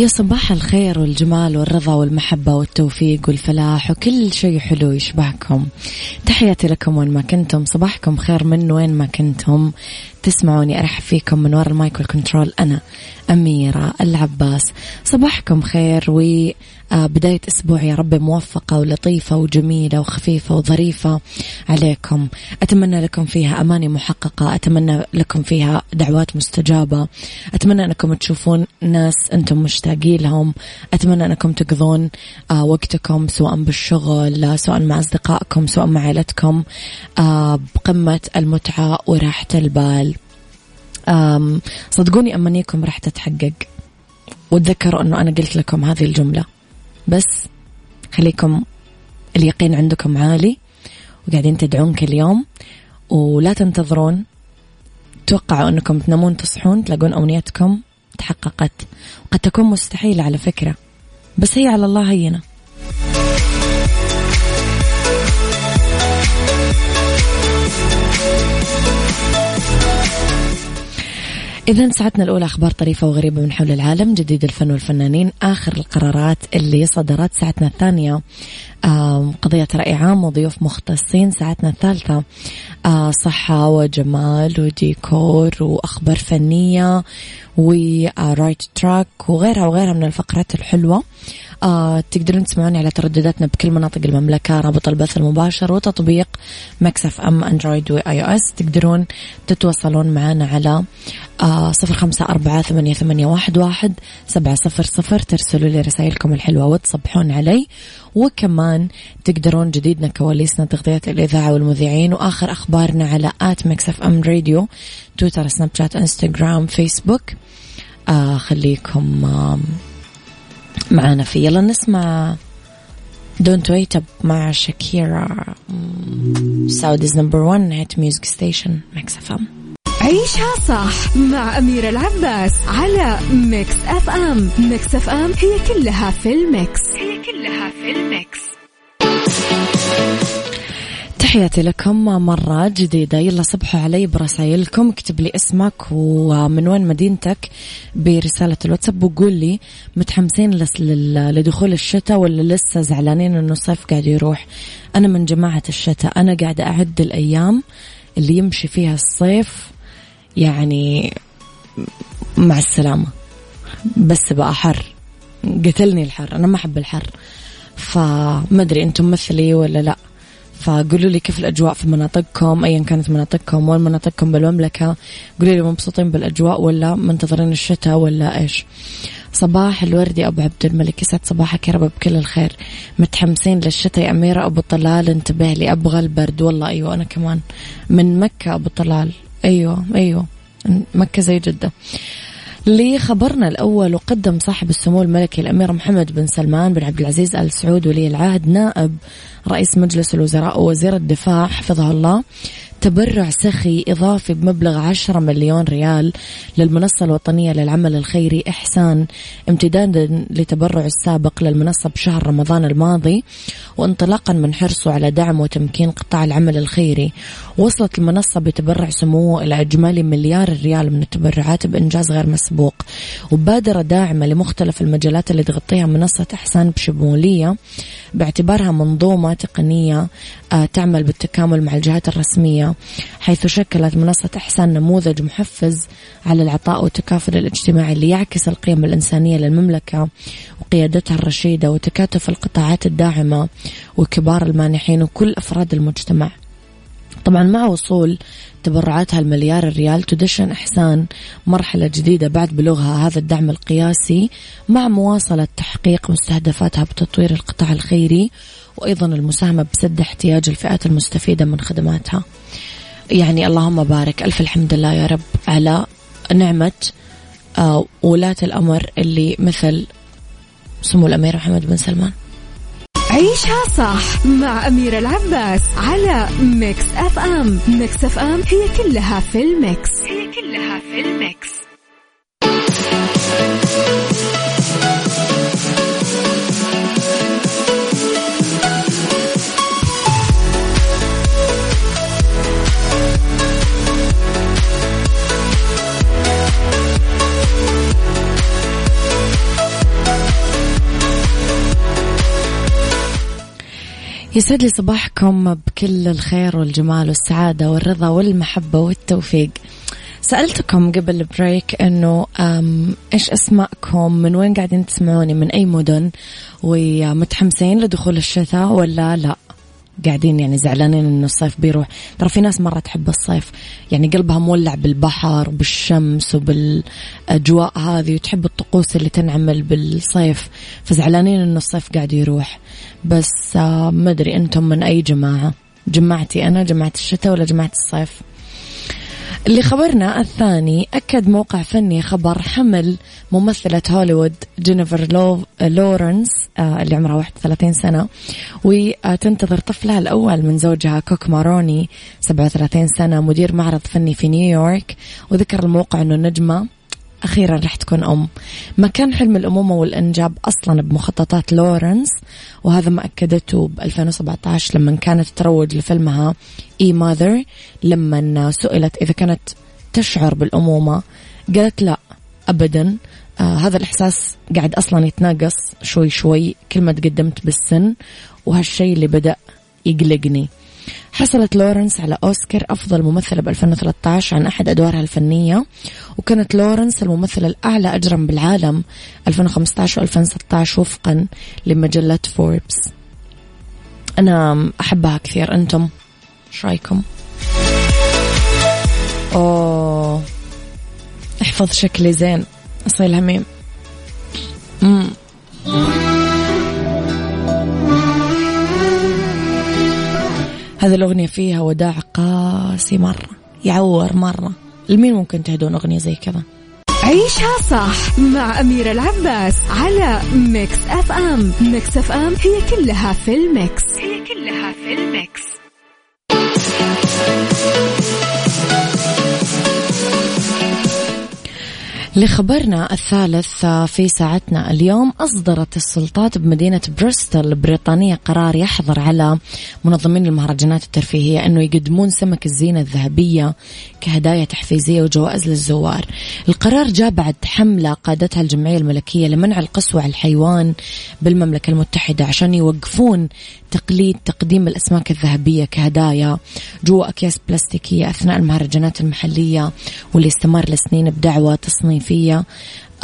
يا صباح الخير والجمال والرضا والمحبة والتوفيق والفلاح وكل شيء حلو يشبهكم. تحياتي لكم وين ما كنتم. صباحكم خير من وين ما كنتم. تسمعوني أرحب فيكم من وراء المايك والكنترول. أنا أميرة العباس. صباحكم خير و بداية أسبوع يا رب موفقة ولطيفة وجميلة وخفيفة وظريفة عليكم. أتمنى لكم فيها أماني محققة أتمنى لكم فيها دعوات مستجابة. أتمنى أنكم تشوفون ناس أنتم مشتاقين لهم. أتمنى أنكم تقضون آه، وقتكم سواء بالشغل سواء مع أصدقائكم سواء مع عائلتكم آه، بقمة المتعة وراحة البال. صدقوني أمانيكم راح تتحقق. وتذكروا أنه أنا قلت لكم هذه الجملة. بس خليكم اليقين عندكم عالي وقاعدين تدعون كل يوم ولا تنتظرون. توقعوا أنكم تنامون تصحون تلاقون أمنيتكم تحققت. وقد تكون مستحيلة على فكرة بس هي على الله هينة. إذا ساعتنا الأولى أخبار طريفة وغريبة من حول العالم جديد الفن والفنانين آخر القرارات اللي صدرت ساعتنا الثانية. قضية رأي عام وضيوف مختصين ساعتنا الثالثة. آه، صحة وجمال وديكور وأخبار فنية و right track وغيرها وغيرها من الفقرات الحلوة. آه تقدرون تسمعوني على تردداتنا بكل مناطق المملكة رابط البث المباشر وتطبيق Mix FM Android و iOS تقدرون تتواصلون معنا على آه صفر خمسة أربعة ثمانية, واحد سبعة صفر صفر. ترسلوا لي رسائلكم الحلوة وتصبحون علي. وكمان تقدرون جديدنا كواليسنا تغطية الإذاعة والمذيعين وآخر أخبارنا على at Mix FM Radio Twitter Snapchat Instagram Facebook. آه خليكم معانا فيه يلا نسمع Don't Wait Up مع شاكيرا Saudi's number 1 hit music station Mix FM. عيشها صح مع أميرة العباس على Mix FM. Mix FM هي كلها في ال mix. هي كلها في الميكس. تحياتي لكم مرة جديدة. يلا صبحوا علي برسائلكم. اكتب لي اسمك ومن وين مدينتك برسالة الواتساب وقول لي متحمسين لدخول الشتاء ولا لسه زعلانين إنه الصيف قاعد يروح؟ أنا من جماعة الشتاء. أنا قاعدة أعد الأيام اللي يمشي فيها الصيف يعني مع السلامة. بس بقى حر. قتلني الحر. أنا ما أحب الحر. فما أدري أنتم مثلي ولا لأ. فقولوا لي كيف الأجواء في مناطقكم أيا كانت مناطقكم وين مناطقكم بالمملكة. قولوا لي مبسوطين بالأجواء ولا منتظرين الشتاء ولا إيش. صباح الوردي أبو عبد الملك. يسعد صباحك يا رب بكل الخير. متحمسين للشتاء يا أميرة. أبو طلال انتبه لي. أبغى البرد. والله أيوة أنا كمان. من مكة أبو طلال. أيوة أيوة. مكة زي جدة. لخبرنا الأول وقدم صاحب السمو الملكي الأمير محمد بن سلمان بن عبد العزيز آل سعود ولي العهد نائب رئيس مجلس الوزراء ووزير الدفاع حفظه الله. تبرع سخي إضافي بمبلغ 10 مليون ريال للمنصة الوطنية للعمل الخيري إحسان امتدادا لتبرع السابق للمنصة بشهر رمضان الماضي وانطلاقا من حرصه على دعم وتمكين قطاع العمل الخيري. وصلت المنصة بتبرع سموه إلى إجمالي مليار ريال من التبرعات بإنجاز غير مسبوق. وبادرة داعمة لمختلف المجالات اللي تغطيها منصة إحسان بشمولية باعتبارها منظومة تقنية آه، تعمل بالتكامل مع الجهات الرسمية. حيث شكلت منصة إحسان نموذج محفز على العطاء والتكافل الاجتماعي اللي يعكس القيم الإنسانية للمملكة وقيادتها الرشيدة وتكاتف القطاعات الداعمة وكبار المانحين وكل أفراد المجتمع. طبعا مع وصول تبرعاتها المليار الريال تدشن إحسان مرحلة جديدة بعد بلوغها هذا الدعم القياسي مع مواصلة تحقيق مستهدفاتها بتطوير القطاع الخيري وأيضا المساهمة بسد احتياج الفئات المستفيدة من خدماتها. يعني اللهم بارك. ألف الحمد لله يا رب على نعمة آه، ولاة الأمر اللي مثل سمو الأمير محمد بن سلمان. عيشها صح مع أميرة العباس على Mix FM. Mix FM هي كلها في ال mix. هي كلها في ال mix. يسعد لي صباحكم بكل الخير والجمال والسعادة والرضا والمحبة والتوفيق. سألتكم قبل البريك أنه إيش أسماءكم؟ من وين قاعدين تسمعوني؟ من أي مدن؟ ومتحمسين لدخول الشتاء ولا لا؟ قاعدين يعني زعلانين انه الصيف بيروح. ترى في ناس مرة تحب الصيف. يعني قلبها مولع بالبحر وبالشمس وبالأجواء هذه وتحب الطقوس اللي تنعمل بالصيف. فزعلانين انه الصيف قاعد يروح. بس آه، ما أدري أنتم من أي جماعة. جماعتي أنا جماعة الشتاء ولا جماعة الصيف؟ اللي خبرنا الثاني أكد موقع فني خبر حمل ممثلة هوليوود جينيفر لو لورنس آه، اللي عمرها 31 سنة وتنتظر طفلها الأول من زوجها كوك ماروني 37 سنة مدير معرض فني في نيويورك وذكر الموقع أنه النجمة أخيرا رح تكون أم. ما كان حلم الأمومة والإنجاب أصلا بمخططات لورنس وهذا ما أكدته ب 2017 لما كانت تروج لفيلمها إي ماذر لما سئلت إذا كانت تشعر بالأمومة. قالت لا أبدا. آه هذا الإحساس قاعد أصلا يتناقص شوي شوي كل ما تقدمت بالسن وهالشيء اللي بدأ يقلقني. حصلت لورنس على أوسكار أفضل ممثلة ب 2013 عن أحد أدوارها الفنية وكانت لورنس الممثلة الأعلى أجرا بالعالم 2015 و 2016 وفقا لمجلة فوربس أنا أحبها كثير أنتم إيش رأيكم؟ أوه احفظ شكلي زين أصيل هميم مم. هذه الأغنية فيها وداع قاسي مرة يعور مرة. لمين ممكن تهدون أغنية زي كذا؟ عيشها صح مع أميرة العباس على Mix FM. Mix FM هي كلها في ال mix. هي كلها في ال mix. لخبرنا الثالث في ساعتنا اليوم أصدرت السلطات بمدينة بريستول البريطانية قرار يحظر على منظمين المهرجانات الترفيهية أنه يقدمون سمك الزينة الذهبية كهدايا تحفيزية وجوائز للزوار. القرار جاء بعد حملة قادتها الجمعية الملكية لمنع القسوة على الحيوان بالمملكة المتحدة عشان يوقفون تقليد تقديم الأسماك الذهبية كهدايا جوا أكياس بلاستيكية أثناء المهرجانات المحلية واللي استمر لسنين بدعوة تصنيفية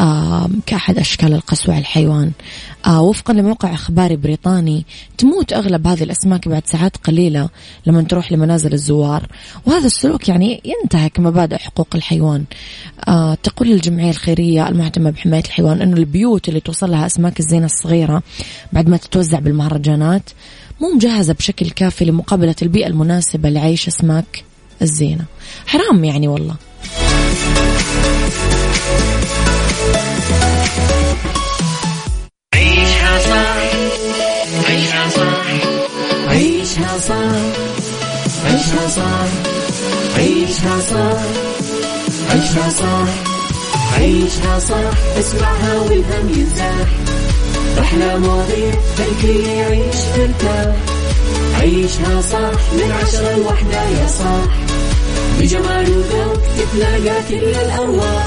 آه كأحد أشكال القسوة على الحيوان. آه وفقا لموقع إخباري بريطاني تموت أغلب هذه الأسماك بعد ساعات قليلة لما تروح لمنازل الزوار. وهذا السلوك يعني ينتهك مبادئ حقوق الحيوان. آه تقول الجمعية الخيرية المهتمة بحماية الحيوان أنه البيوت اللي توصل لها أسماك الزينة الصغيرة بعد ما تتوزع بالمهرجانات مو مجهزة بشكل كافي لمقابلة البيئة المناسبة لعيش أسماك الزينة. حرام يعني والله. عيشها صح عيشها صح عيشها صح عيشها صح عيشها صح اسمعها والهم ينزاح أحلى مواضيع خلي يعيش مرتاح عيشها صح من عشرة لوحدة يا صاح. بجمال وذوق تتلاقى كل الأرواح.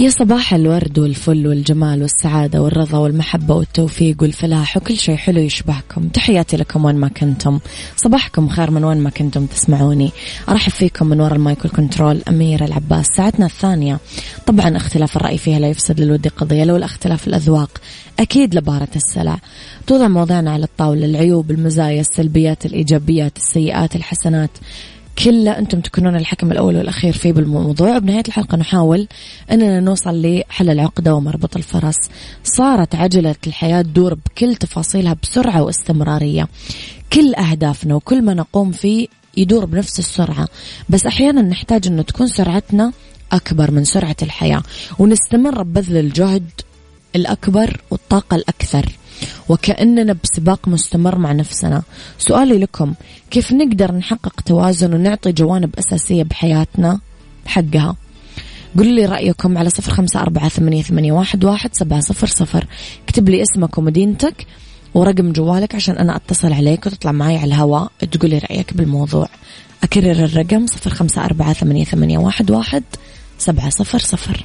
يا صباح الورد والفل والجمال والسعادة والرضا والمحبة والتوفيق والفلاح وكل شيء حلو يشبهكم. تحياتي لكم وين ما كنتم. صباحكم خير من وين ما كنتم تسمعوني. أرحب فيكم من وراء المايكل كنترول أميرة العباس. ساعتنا الثانية. طبعا اختلاف الرأي فيها لا يفسد للود قضية لو الاختلاف الأذواق. أكيد لبارة السلع. توضع مواضيعنا على الطاولة. العيوب المزايا السلبيات الإيجابيات السيئات الحسنات. كله أنتم تكونون الحكم الأول والأخير فيه بالموضوع. وبنهاية الحلقة نحاول أننا نوصل لحل العقدة ومربط الفرس. صارت عجلة الحياة تدور بكل تفاصيلها بسرعة واستمرارية. كل أهدافنا وكل ما نقوم فيه يدور بنفس السرعة. بس أحيانا نحتاج أنه تكون سرعتنا أكبر من سرعة الحياة. ونستمر ببذل الجهد الأكبر والطاقة الأكثر. وكأننا بسباق مستمر مع نفسنا. سؤالي لكم كيف نقدر نحقق توازن ونعطي جوانب أساسية بحياتنا؟ حقها قولوا لي رأيكم على صفر خمسة أربعة ثمانية, ثمانية واحد, واحد سبعة صفر صفر. اكتب لي اسمك ومدينتك ورقم جوالك عشان أنا أتصل عليك وتطلع معي على الهواء. تقول لي رأيك بالموضوع. أكرر الرقم صفر خمسة أربعة ثمانية, ثمانية واحد, واحد سبعة صفر صفر.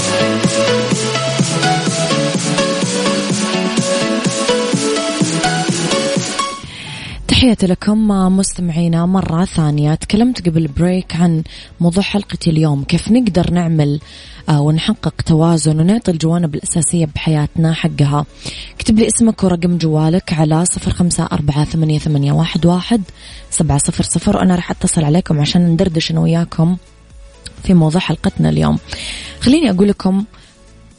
تحياتي لكم مستمعينا مرة ثانية. تكلمت قبل بريك عن موضوع حلقتي اليوم. كيف نقدر نعمل آه، ونحقق توازن ونعطي الجوانب الأساسية بحياتنا حقها. اكتب لي اسمك ورقم جوالك على صفر خمسة أربعة ثمانية, واحد سبعة صفر صفر. وأنا راح أتصل عليكم عشان ندردش أنا وياكم في موضوع حلقتنا اليوم. خليني أقول لكم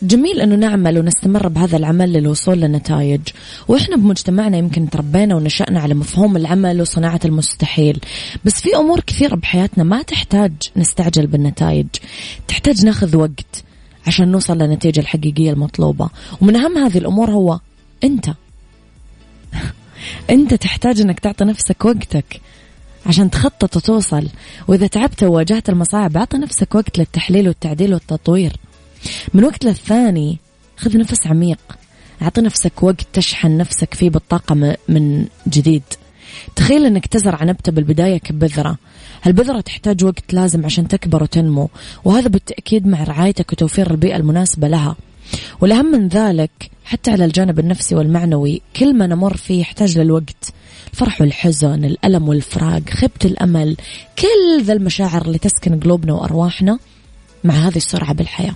جميل إنه نعمل ونستمر بهذا العمل للوصول لنتائج وإحنا بمجتمعنا يمكن تربينا ونشأنا على مفهوم العمل وصناعة المستحيل. بس في أمور كثيرة بحياتنا ما تحتاج نستعجل بالنتائج. تحتاج ناخذ وقت عشان نوصل للنتيجة الحقيقية المطلوبة. ومن أهم هذه الأمور هو أنت. أنت تحتاج إنك تعطي نفسك وقتك عشان تخطط وتوصل. وإذا تعبت وواجهت المصاعب أعطي نفسك وقت للتحليل والتعديل والتطوير. من وقت للثاني خذ نفس عميق. أعطي نفسك وقت تشحن نفسك فيه بالطاقة من جديد. تخيل أنك تزرع نبتة بالبداية كبذرة. هالبذرة تحتاج وقت لازم عشان تكبر وتنمو وهذا بالتأكيد مع رعايتك وتوفير البيئة المناسبة لها. والأهم من ذلك حتى على الجانب النفسي والمعنوي كل ما نمر فيه يحتاج للوقت. الفرح والحزن الألم والفراق خيبة الأمل كل ذا المشاعر اللي تسكن قلوبنا وأرواحنا مع هذه السرعة بالحياة.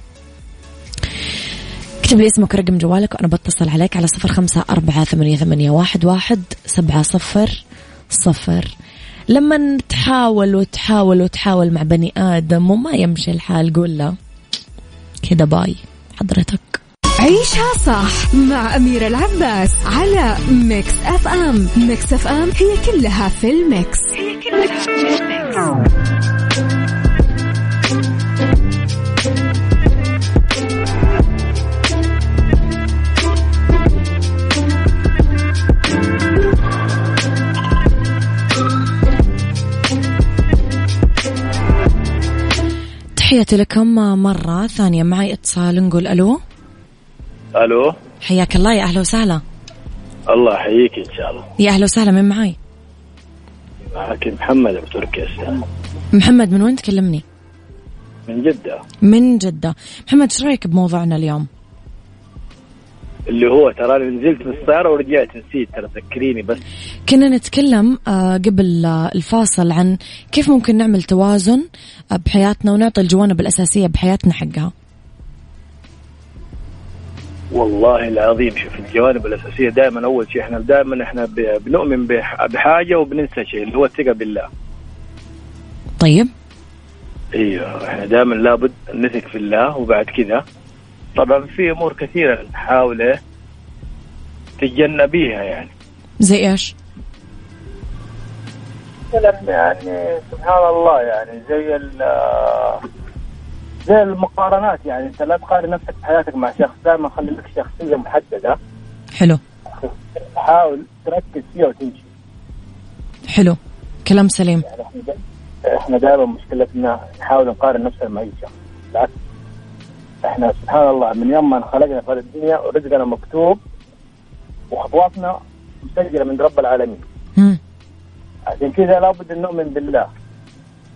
اكتب لي اسمك رقم جوالك وأنا بتصل عليك على صفر خمسة أربعة ثمانية, ثمانية واحد, واحد سبعة صفر صفر. لما تحاول وتحاول وتحاول مع بني آدم وما يمشي الحال قول له كذا bye حضرتك. عيشها صح مع أميرة العباس على Mix FM. Mix FM هي كلها في ال mix. هي كلها في الميكس. تحياتي لكم مرة ثانية. معي اتصال نقول ألو. ألو. حياك الله. يا أهلا وسهلا. الله يحييك إن شاء الله. يا أهلا وسهلا. من معي معك محمد أبو تركيا محمد من وين تكلمني؟ من جدة. من جدة. محمد إيش رأيك بموضوعنا اليوم؟ اللي هو ترى نزلت بالسيارة ورجعت نسيت ترى ذكريني بس. كنا نتكلم آه، قبل آه، الفاصل عن كيف ممكن نعمل توازن آه، بحياتنا ونعطي الجوانب الأساسية بحياتنا حقها. والله العظيم شوف الجوانب الأساسية دائما أول شيء إحنا دائما إحنا بنؤمن بح- بحاجة وبننسى شيء اللي هو الثقة بالله. طيب. إيوه إحنا دائما لابد نثق في الله وبعد كذا طبعا في أمور كثيرة نحاول إيه تتجنبيها يعني. زي إيش؟ مثلا يعني سبحان الله يعني زي ال- زي المقارنات يعني. أنت لا تقارن نفسك في حياتك مع شخص دائما خلي لك شخصية محددة. حلو. حاول تركز فيها وتمشي. حلو. كلام سليم. يعني إحنا دائما مشكلتنا نحاول نقارن نفسنا مع أي شخص. بالعكس. إحنا سبحان الله من يوم ما انخلقنا في هذه الدنيا ورزقنا مكتوب وخطواتنا مسجلة من رب العالمين. عشان كذا لابد أن نؤمن بالله.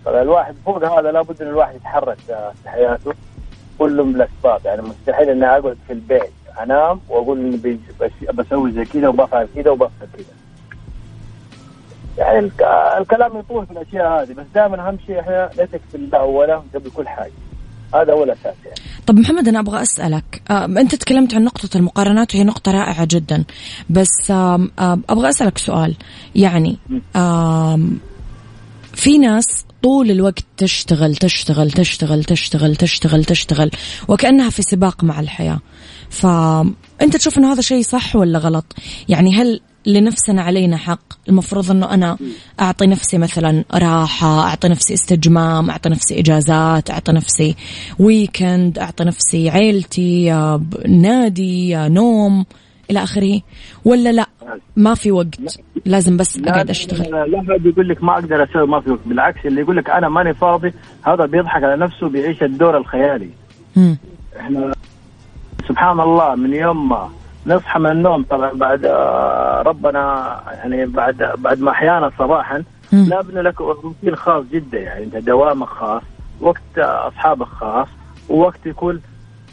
فالواحد فوق هذا لابد أن الواحد يتحرك في حياته. كله من الأسباب. يعني مستحيل اني أقعد في البيت. أنام وأقول إني بسوي زي كذا وبفعل كذا وبفعل كذا. يعني الك- الكلام يطول في الأشياء هذه بس دائما أهم شيء إحنا نثق في الله اولا قبل كل حاجة. هذا اول أساس يعني. طب محمد أنا أبغى أسألك. أنت تكلمت عن نقطة المقارنات وهي نقطة رائعة جدا. بس أبغى أسألك سؤال. يعني في ناس طول الوقت تشتغل تشتغل تشتغل تشتغل تشتغل تشتغل وكأنها في سباق مع الحياة. فأنت تشوف أنه هذا شيء صح ولا غلط؟ يعني هل لنفسنا علينا حق. المفروض أنه أنا أعطي نفسي مثلا راحة أعطي نفسي استجمام أعطي نفسي إجازات أعطي نفسي ويكند أعطي نفسي عيلتي نادي نوم إلى آخره. ولا لا؟ ما في وقت. لازم بس أقعد أشتغل. لا لا حد يقول لك ما أقدر أسوي ما في وقت. بالعكس اللي يقول لك أنا ماني فاضي هذا بيضحك على نفسه بيعيش الدور الخيالي. مم. إحنا سبحان الله من يوم ما نصحى من النوم. طبعا بعد آه، ربنا يعني بعد بعد ما أحيانا صباحا مم. لا بني لك روتين خاص جدا. يعني أنت دوامك خاص وقت آه، أصحابك خاص ووقت يكون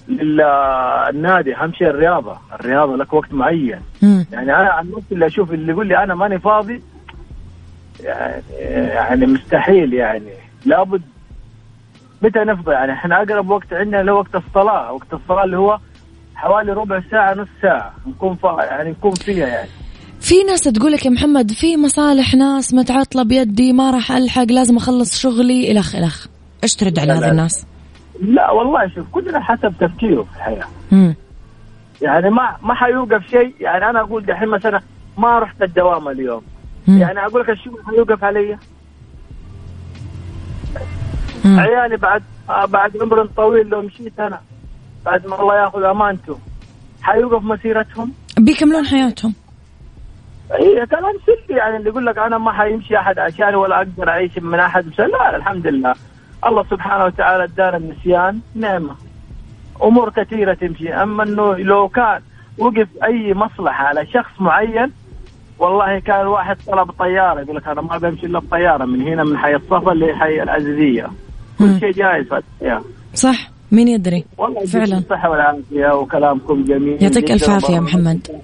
للنادي أهم شيء الرياضة. الرياضة لك وقت معين. مم. يعني أنا عن نفسي اللي أشوف اللي يقول لي أنا ماني فاضي يعني يعني مستحيل يعني. لابد متى نفضى؟ يعني إحنا أقرب وقت عندنا اللي هو وقت الصلاة. وقت الصلاة اللي هو حوالي ربع ساعة نص ساعة. نكون فا يعني نكون فيها يعني. في ناس تقولك يا محمد في مصالح ناس متعطلة بيدي ما راح ألحق لازم أخلص شغلي إلخ إلخ إيش ترد على هذه. الناس؟ لا والله شوف كلنا حسب تفكيره في الحياة. مم. يعني ما ما حيوقف شيء. يعني أنا أقول دحين مثلا ما رحت الدوام اليوم. مم. يعني أقول لك الشغل حيوقف علي. عيالي بعد آه بعد عمر طويل لو مشيت أنا. بعد ما الله يأخذ امانته حيوقف مسيرتهم؟ بيكملون حياتهم؟ هي كلام سلبي يعني اللي يقول لك أنا ما حيمشي أحد عشاني ولا أقدر أعيش من أحد بس لا الحمد لله الله سبحانه وتعالى ادانا النسيان. نعمة. أمور كثيرة تمشي. أما إنه لو كان وقف أي مصلحة على شخص معين والله كان واحد طلب طيارة يقول لك أنا ما بمشي إلا بطيارة من هنا من حي الصفا لحي العزيزية. كل شيء جايز صح. مين يدري؟ والله فعلا. الصحة والعافية وكلامكم جميل. يعطيك ألف عافية يا محمد.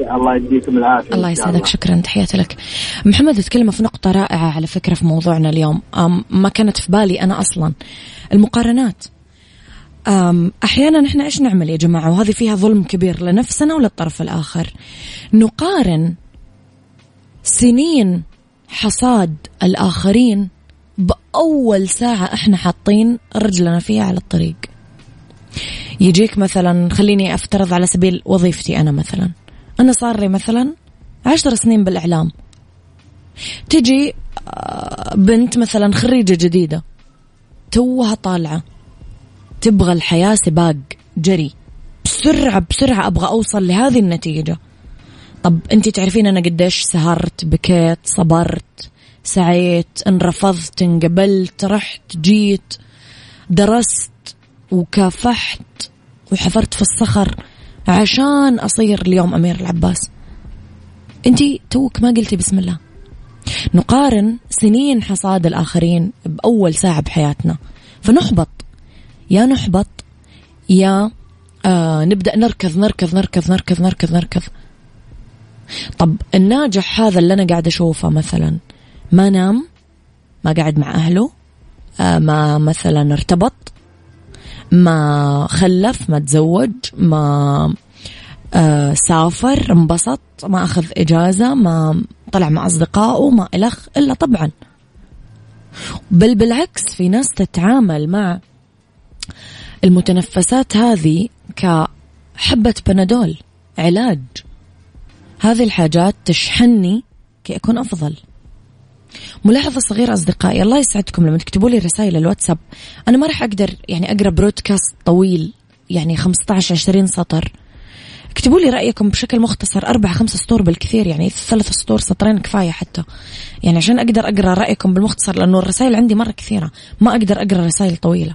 الله يديكم العافية الله يسعدك. شكرا. تحياتي لك. محمد تكلم في نقطة رائعة على فكرة في موضوعنا اليوم. ما كانت في بالي أنا أصلا. المقارنات. أم أحيانا إحنا إيش نعمل يا جماعة؟ وهذه فيها ظلم كبير لنفسنا وللطرف الآخر. نقارن سنين حصاد الآخرين بأول ساعة إحنا حاطين رجلنا فيها على الطريق. يجيك مثلا خليني أفترض على سبيل وظيفتي أنا مثلا. أنا صار لي مثلا عشر سنين بالإعلام. تجي آه، بنت مثلا خريجة جديدة. توها طالعة. تبغى الحياة سباق جري. بسرعة بسرعة أبغى أوصل لهذه النتيجة. طب أنت تعرفين أنا قديش سهرت بكيت صبرت. سعيت انرفضت انقبلت رحت جيت درست وكافحت وحفرت في الصخر عشان أصير اليوم أمير العباس. أنت توك ما قلتي بسم الله. نقارن سنين حصاد الآخرين بأول ساعة بحياتنا. فنحبط. يا نحبط يا آه نبدأ نركض نركض نركض نركض نركض نركض. طب الناجح هذا اللي أنا قاعد أشوفه مثلا. ما نام ما قاعد مع أهله آه ما مثلا ارتبط ما خلف ما تزوج ما آه سافر انبسط ما أخذ إجازة ما طلع مع أصدقائه ما إلخ إلا طبعا. بل بالعكس في ناس تتعامل مع المتنفسات هذه كحبة بنادول علاج. هذه الحاجات تشحنني كي أكون أفضل. ملاحظة صغيرة أصدقائي الله يسعدكم لما تكتبوا لي رسائل الواتساب. أنا ما راح أقدر يعني أقرأ برودكاست طويل يعني 15 20 سطر. اكتبوا لي رأيكم بشكل مختصر أربع خمس سطور بالكثير يعني ثلاث سطور سطرين كفاية حتى. يعني عشان أقدر أقرأ رأيكم بالمختصر لأنه الرسائل عندي مرة كثيرة ما أقدر أقرأ رسائل طويلة.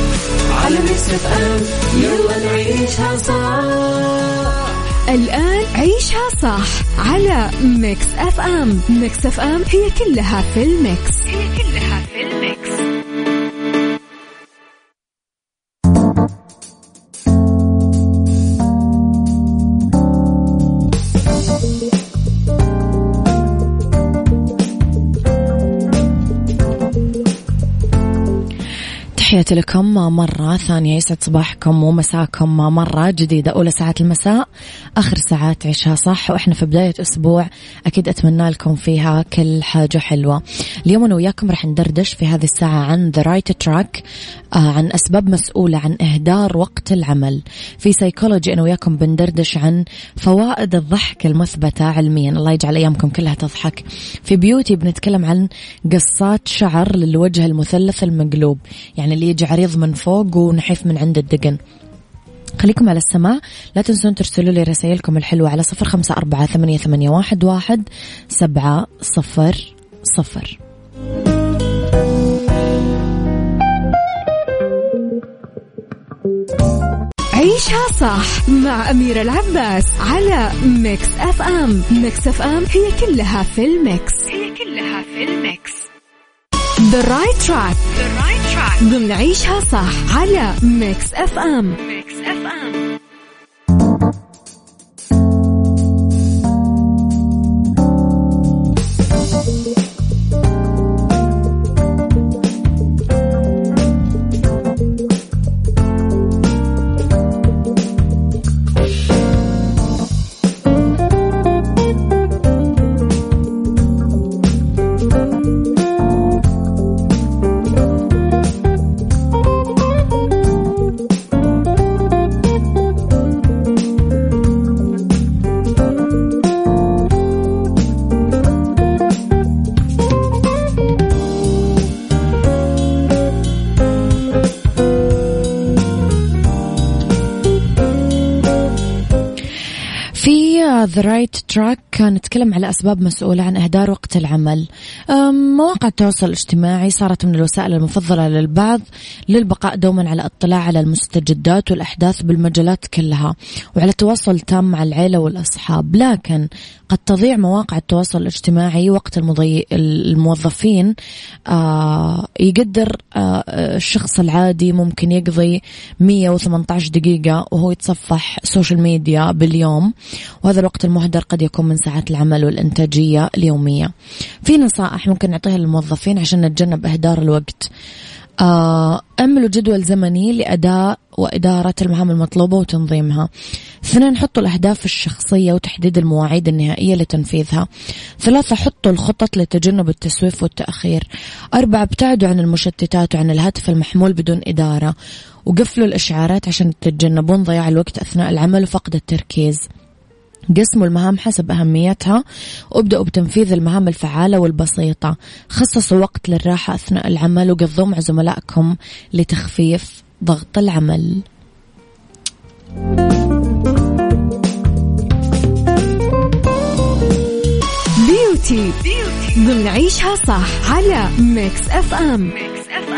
على Mix FM يلا نعيشها صح. الآن عيشها صح على Mix FM. Mix FM هي كلها في ال mix. تحياتي لكم مرة ثانية يسعد صباحكم ومساكم مرة جديدة. أولى ساعات المساء آخر ساعات عيشها صح؟ وإحنا في بداية أسبوع أكيد أتمنى لكم فيها كل حاجة حلوة. اليوم أنا وياكم رح ندردش في هذه الساعة عن the right track عن أسباب مسؤولة عن إهدار وقت العمل. في سيكولوجي أنا وياكم بندردش عن فوائد الضحك المثبتة علميا. الله يجعل أيامكم كلها تضحك. في beauty بنتكلم عن قصات شعر للوجه المثلث المقلوب. يعني اللي يجي عريض من فوق ونحيف من عند الدقن. خليكم على السماع لا تنسون ترسلوا لي رسائلكم الحلوة على صفر خمسة أربعة ثمانية, ثمانية واحد, واحد سبعة صفر صفر. عيشها صح مع أميرة العباس على Mix FM. Mix FM هي كلها في ال mix. هي The right track. The right track. ضمن عيشها صح على ميكس أف أم ميكس أف the right track نتكلم على أسباب مسؤولة عن إهدار وقت العمل. مواقع التواصل الاجتماعي صارت من الوسائل المفضلة للبعض للبقاء دوما على اطلاع على المستجدات والأحداث بالمجالات كلها وعلى تواصل تام مع العيلة والأصحاب. لكن قد تضيع مواقع التواصل الاجتماعي وقت المضي... الموظفين آه يقدر آه الشخص العادي ممكن يقضي 118 دقيقة وهو يتصفح social media باليوم. وهذا الوقت المهدر قد يكون من ساعات العمل والإنتاجية اليومية. في نصائح ممكن نعطيها للموظفين عشان نتجنب إهدار الوقت. آه، اعملوا جدول زمني لأداء وإدارة المهام المطلوبة وتنظيمها. اثنين حطوا الأهداف الشخصية وتحديد المواعيد النهائية لتنفيذها. ثلاثة حطوا الخطط لتجنب التسويف والتأخير. أربعة ابتعدوا عن المشتتات وعن الهاتف المحمول بدون إدارة. وقفلوا الإشعارات عشان تتجنبون ضياع الوقت أثناء العمل وفقد التركيز. قسموا المهام حسب أهميتها وابدأوا بتنفيذ المهام الفعالة والبسيطة. خصصوا وقت للراحة أثناء العمل وقضوا مع زملائكم لتخفيف ضغط العمل. بيوتي ضمن عيشها صح على ميكس اف ام ميكس اف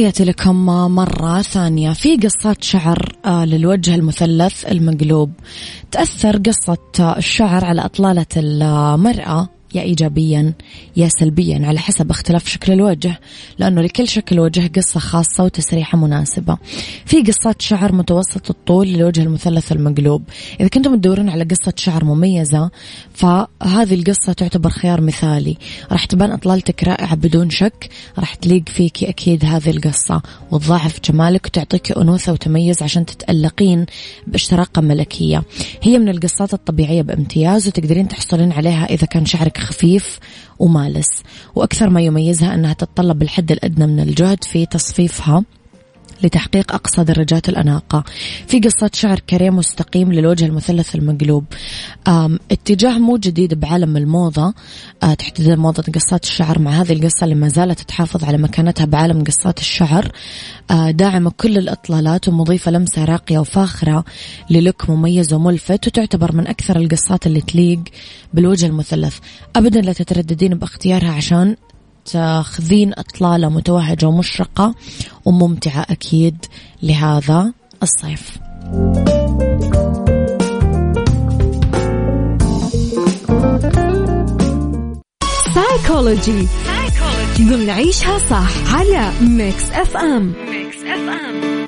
تحياتي لكم مرة ثانية في قصات شعر آه، للوجه المثلث المقلوب. تأثر قصة الشعر على أطلالة المرأة. يا إيجابيا يا سلبيا على حسب اختلاف شكل الوجه لأنه لكل شكل وجه قصة خاصة وتسريحة مناسبة. في قصات شعر متوسط الطول للوجه المثلث المقلوب. إذا كنتم تدورون على قصة شعر مميزة فهذه القصة تعتبر خيار مثالي. راح تبان أطلالتك رائعة بدون شك راح تليق فيك أكيد هذه القصة. وتضاعف جمالك وتعطيك أنوثة وتميز عشان تتألقين باشتراقة ملكية. هي من القصات الطبيعية بامتياز وتقدرين تحصلين عليها إذا كان شعرك خفيف ومالس. وأكثر ما يميزها أنها تتطلب الحد الأدنى من الجهد في تصفيفها. لتحقيق أقصى درجات الأناقة. في قصة شعر كريم مستقيم للوجه المثلث المقلوب. اتجاه مو جديد بعالم الموضة. آه، تحديدا موضة قصات الشعر. مع هذه القصة اللي ما زالت تحافظ على مكانتها بعالم قصات الشعر. آه، داعمة كل الإطلالات ومضيفة لمسة راقية وفاخرة للوك مميز وملفت وتعتبر من أكثر القصات اللي تليق بالوجه المثلث. أبدا لا تترددين باختيارها عشان تاخذين إطلالة متوهجة ومشرقة وممتعة أكيد لهذا الصيف. سايكولوجي ضمن عيشها صح على Mix FM Mix FM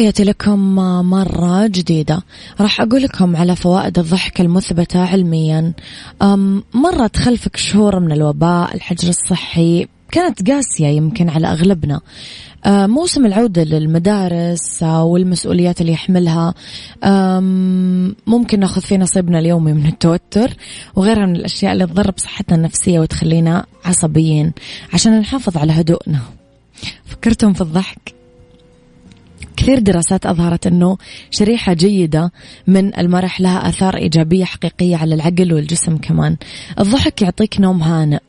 تحياتي لكم مرة جديدة. راح أقول لكم على فوائد الضحك المثبتة علميا. مرة تخلفك شهور من الوباء الحجر الصحي كانت قاسية يمكن على أغلبنا. موسم العودة للمدارس والمسؤوليات اللي يحملها. ممكن ناخذ فيه نصيبنا اليومي من التوتر وغيرها من الأشياء اللي تضر بصحتنا النفسية وتخلينا عصبيين عشان نحافظ على هدوءنا. فكرتم في الضحك؟ كثير دراسات أظهرت أنه شريحة جيدة من المرح لها آثار إيجابية حقيقية على العقل والجسم كمان. الضحك يعطيك نوم هانئ.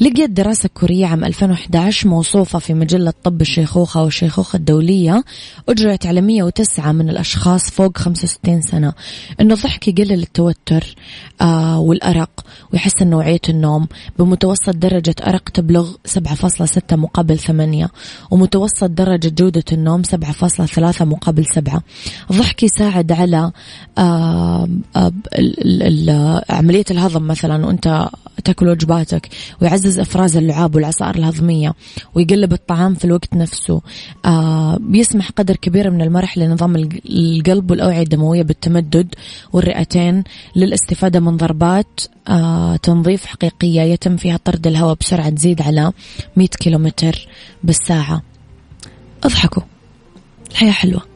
لقيت دراسة كورية عام 2011 موصوفة في مجلة طب الشيخوخة والشيخوخة الدولية أجريت على 109 من الأشخاص فوق 65 سنة. أنه الضحك يقلل التوتر آه والأرق ويحسن نوعية النوم. بمتوسط درجة أرق تبلغ 7.6 مقابل 8 ومتوسط درجة جودة النوم 7.3 مقابل 7 الضحك يساعد على آه آه عملية الهضم مثلا وأنت تأكل وجباتك. ويعزز أفراز اللعاب والعصائر الهضمية ويقلب الطعام في الوقت نفسه. آه بيسمح قدر كبير من المرح لنظام القلب والأوعية الدموية بالتمدد والرئتين للاستفادة من ضربات آه تنظيف حقيقية يتم فيها طرد الهواء بسرعة تزيد على 100 كيلومتر بالساعة. أضحكوا. الحياة حلوة.